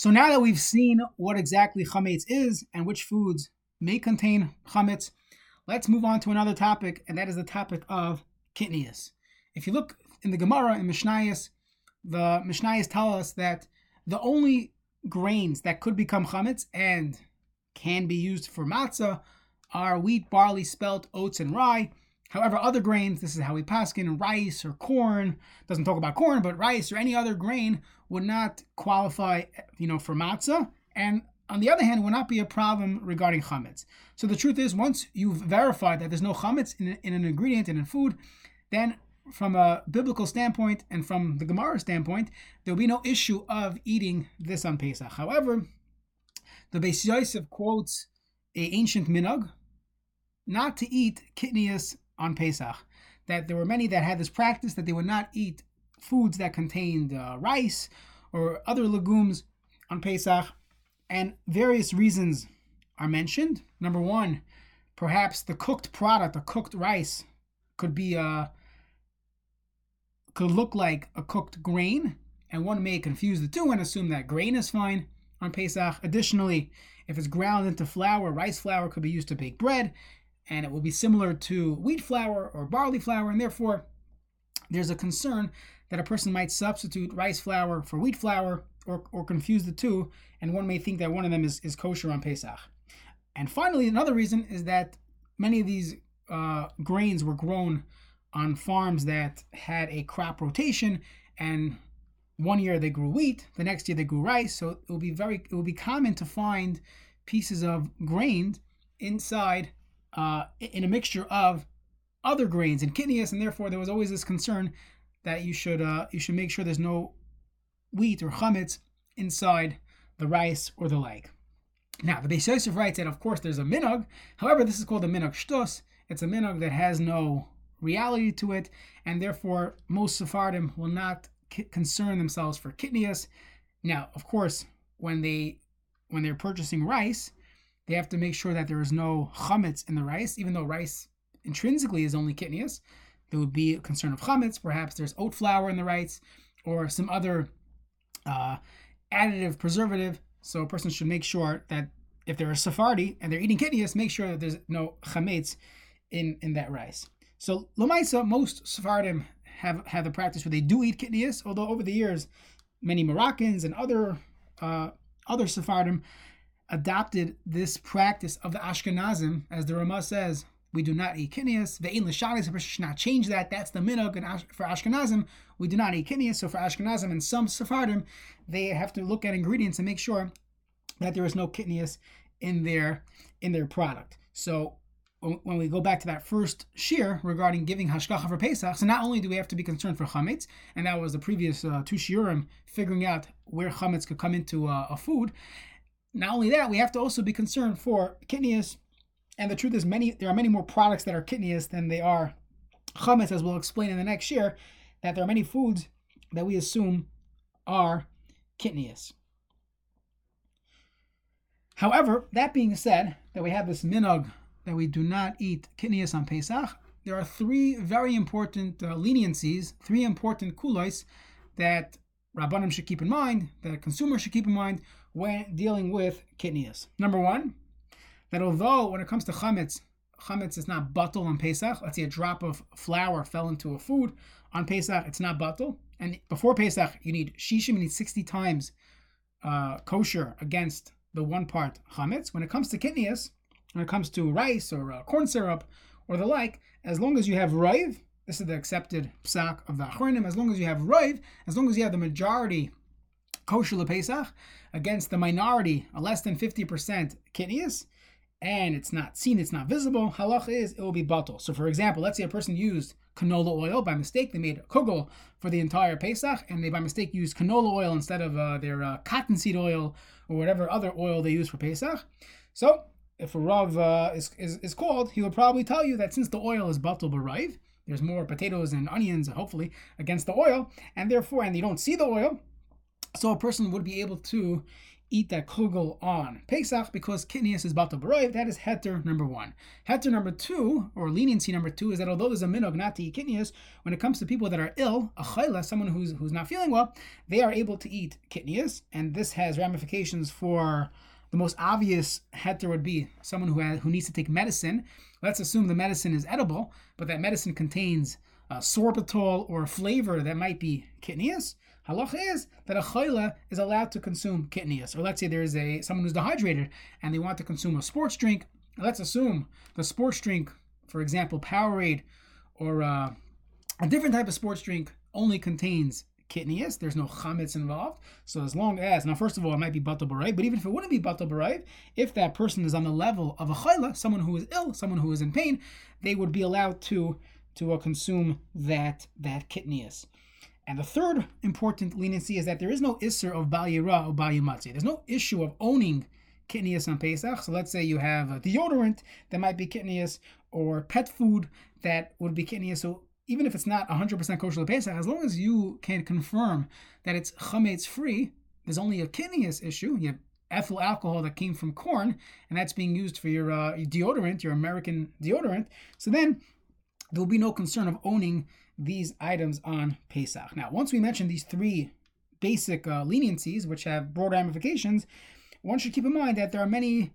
So now that we've seen what exactly chametz is and which foods may contain chametz, let's move on to another topic, and that is the topic of kitnius. If you look in the Gemara in Mishnayos, the Mishnayos tell us that the only grains that could become chametz and can be used for matzah are wheat, barley, spelt, oats, and rye. However, other grains, this is how we paskin, rice or corn, doesn't talk about corn, but rice or any other grain would not qualify, you know, for matzah. And on the other hand, would not be a problem regarding chametz. So the truth is, once you've verified that there's no chametz in, in an ingredient and in food, then from a biblical standpoint and from the Gemara standpoint, there will be no issue of eating this on Pesach. However, the Beis Yosef quotes a ancient minhag not to eat kitnius on Pesach. That there were many that had this practice that they would not eat foods that contained uh, rice or other legumes on Pesach, and various reasons are mentioned. Number one, perhaps the cooked product, the cooked rice, could be uh, could look like a cooked grain, and one may confuse the two and assume that grain is fine on Pesach. Additionally, if it's ground into flour, rice flour could be used to bake bread, and it will be similar to wheat flour or barley flour, and therefore there's a concern that a person might substitute rice flour for wheat flour or, or confuse the two, and one may think that one of them is, is kosher on Pesach. And finally, another reason is that many of these uh, grains were grown on farms that had a crop rotation, and one year they grew wheat, the next year they grew rice. So it will be very, it will be common to find pieces of grain inside uh, in a mixture of other grains and kitnius, and therefore there was always this concern that you should uh, you should make sure there's no wheat or chametz inside the rice or the like. Now the Beis Yosef writes that of course there's a minog. However, this is called a minog shtos. It's a minog that has no reality to it, and therefore most Sephardim will not concern themselves for kitnius. Now, of course, when they when they're purchasing rice, they have to make sure that there is no chametz in the rice, even though rice intrinsically is only kitnius. There would be a concern of chametz. Perhaps there's oat flour in the rice or some other uh, additive preservative. So a person should make sure that if they're a Sephardi and they're eating kitnius, make sure that there's no chametz in, in that rice. So Lamaisa, most Sephardim have, have the practice where they do eat kitnius, although over the years, many Moroccans and other uh, other Sephardim adopted this practice of the Ashkenazim, as the Rama says, we do not eat kitnius. Ve'in l'shalis, a person should not change that. That's the minhag for Ashkenazim. We do not eat kitnius. So for Ashkenazim and some Sephardim, they have to look at ingredients and make sure that there is no kitnius in their in their product. So when we go back to that first shiur regarding giving hashgacha for Pesach, so not only do we have to be concerned for chametz, and that was the previous uh, two shiurim figuring out where chametz could come into uh, a food, not only that, we have to also be concerned for kitnius. And the truth is, many there are many more products that are kitnius than they are chametz, as we'll explain in the next year. That there are many foods that we assume are kitnius. However, that being said, that we have this minog that we do not eat kitnius on Pesach, there are three very important uh, leniencies, three important kulos that Rabbanim should keep in mind, that consumers should keep in mind when dealing with kitnius. Number one, that although when it comes to chametz, chametz is not batel on Pesach. Let's say a drop of flour fell into a food on Pesach, it's not batel. And before Pesach, you need shishim, you need 60 times uh, kosher against the one part chametz. When it comes to kitnius, when it comes to rice or uh, corn syrup or the like, as long as you have raiv, this is the accepted psak of the achronim, as long as you have raiv, as long as you have the majority kosher Pesach against the minority, a less than 50% kitnius, and it's not seen, it's not visible, halach is it will be batel. So, for example, let's say a person used canola oil by mistake. They made kugel for the entire Pesach, and they by mistake used canola oil instead of uh, their uh, cottonseed oil or whatever other oil they use for Pesach. So, if a rav uh, is, is, is called, he will probably tell you that since the oil is batel b'raiv, there's more potatoes and onions, hopefully, against the oil, and therefore, and you don't see the oil, so a person would be able to eat that kugel on Pesach because kitnius is batal baroiv. That is heter number one. Heter number two, or leniency number two, is that although there's a minog not to eat when it comes to people that are ill, a chayla, someone who's who's not feeling well, they are able to eat kitnius, and this has ramifications for the most obvious heter would be someone who has, who needs to take medicine. Let's assume the medicine is edible, but that medicine contains uh, sorbitol or flavor that might be kitnius. Halacha is that a chayla is allowed to consume kitnius. Or let's say there's a someone who's dehydrated and they want to consume a sports drink. Let's assume the sports drink, for example, Powerade or uh, a different type of sports drink only contains kitnius. There's no chametz involved. So as long as now, first of all, it might be batal b'raiv, but even if it wouldn't be batal b'raiv, if that person is on the level of a chayla, someone who is ill, someone who is in pain, they would be allowed to to uh, consume that that kitnius. And the third important leniency is that there is no isser of Balira or bal There's no issue of owning kitnius on Pesach. So let's say you have a deodorant that might be kitnius or pet food that would be kitnius. So even if it's not 100% kosher Pesach, as long as you can confirm that it's chametz free, there's only a kitnius issue. You have ethyl alcohol that came from corn, and that's being used for your, uh, your deodorant, your American deodorant. So then there will be no concern of owning these items on Pesach. Now, once we mention these three basic uh, leniencies, which have broad ramifications, one should keep in mind that there are many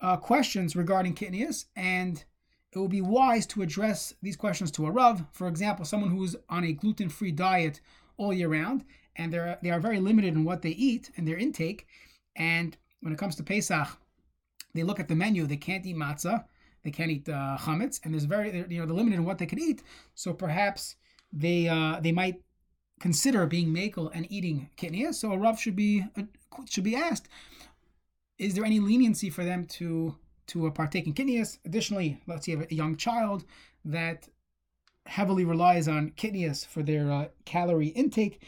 uh, questions regarding kitnius, and it will be wise to address these questions to a Rav. For example, someone who's on a gluten free diet all year round, and they're, they are very limited in what they eat and their intake. And when it comes to Pesach, they look at the menu, they can't eat matzah, they can't eat uh, chametz, and there's very, you know, they're limited in what they can eat. So perhaps they uh, they might consider being makel and eating kitniya. So a rav should be uh, should be asked: Is there any leniency for them to to uh, partake in kitniyas? Additionally, let's say you have a young child that heavily relies on kitniyas for their uh, calorie intake,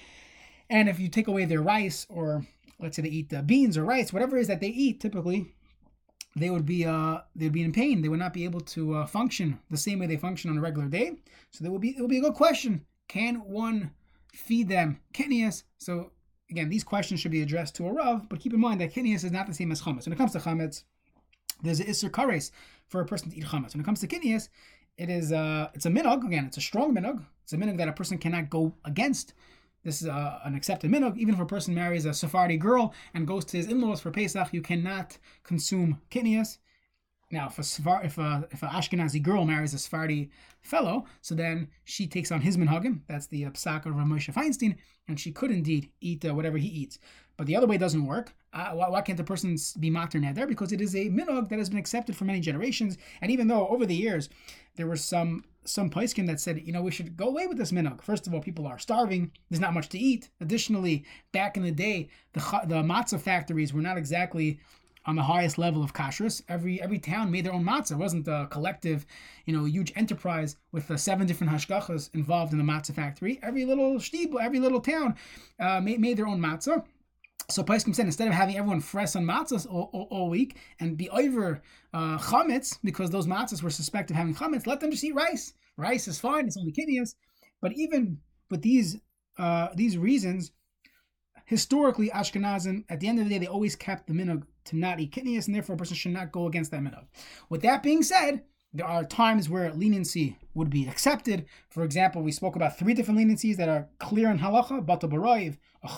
and if you take away their rice or let's say they eat uh, beans or rice, whatever it is that they eat, typically they would be uh they'd be in pain. They would not be able to uh, function the same way they function on a regular day. So there would be it would be a good question. Can one feed them kitnius? So again, these questions should be addressed to a rav, but keep in mind that kitnius is not the same as chametz. When it comes to chametz, there's an isser kares for a person to eat chametz. When it comes to kitnius, it is uh it's a minog. Again, it's a strong minog. It's a minog that a person cannot go against. This is uh, an accepted minog. Even if a person marries a Sephardi girl and goes to his in-laws for Pesach, you cannot consume kitnias. Now, if a, Sfar- if a if a Ashkenazi girl marries a Sephardi fellow, so then she takes on his minhagim. That's the uh, psak of Moshe Feinstein, and she could indeed eat uh, whatever he eats. But the other way doesn't work. Uh, why, why, can't the person be mater neder? Because it is a minog that has been accepted for many generations. And even though over the years there were some some Paiskin that said, you know, we should go away with this minog. First of all, people are starving. There's not much to eat. Additionally, back in the day, the the matzah factories were not exactly on the highest level of kashrus. Every every town made their own matzah. It wasn't a collective, you know, huge enterprise with uh, seven different hashgachas involved in the matzah factory. Every little shtib, every little town uh, made, made their own matzah. So Paiskim said instead of having everyone fresh on matzahs all, all, all, week and be over uh, chametz because those matzahs were suspected of having chametz, let them just eat rice. Rice is fine; it's only kitnius. But even with these uh, these reasons, historically Ashkenazim at the end of the day they always kept the minog to not eat kitnius, and therefore a person should not go against that minog. With that being said, there are times where leniency would be accepted. For example, we spoke about three different leniencies that are clear in halacha: bata baroiv, a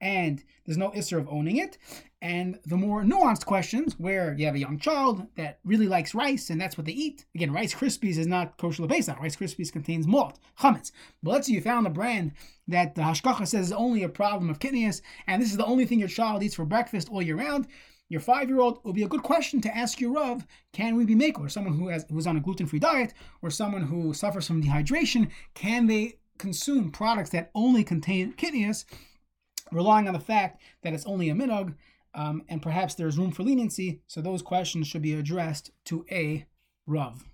and there's no isser of owning it. And the more nuanced questions, where you have a young child that really likes rice and that's what they eat. Again, Rice Krispies is not kosher lebesa. Rice Krispies contains malt, chametz. But let's say you found a brand that the hashgacha says is only a problem of kitnius, and this is the only thing your child eats for breakfast all year round. Your five-year-old would be a good question to ask your Rav, can we be makel? Or someone who has who's on a gluten-free diet, or someone who suffers from dehydration, can they consume products that only contain kitnius? Relying on the fact that it's only a minog, um, and perhaps there's room for leniency, so those questions should be addressed to a Rav.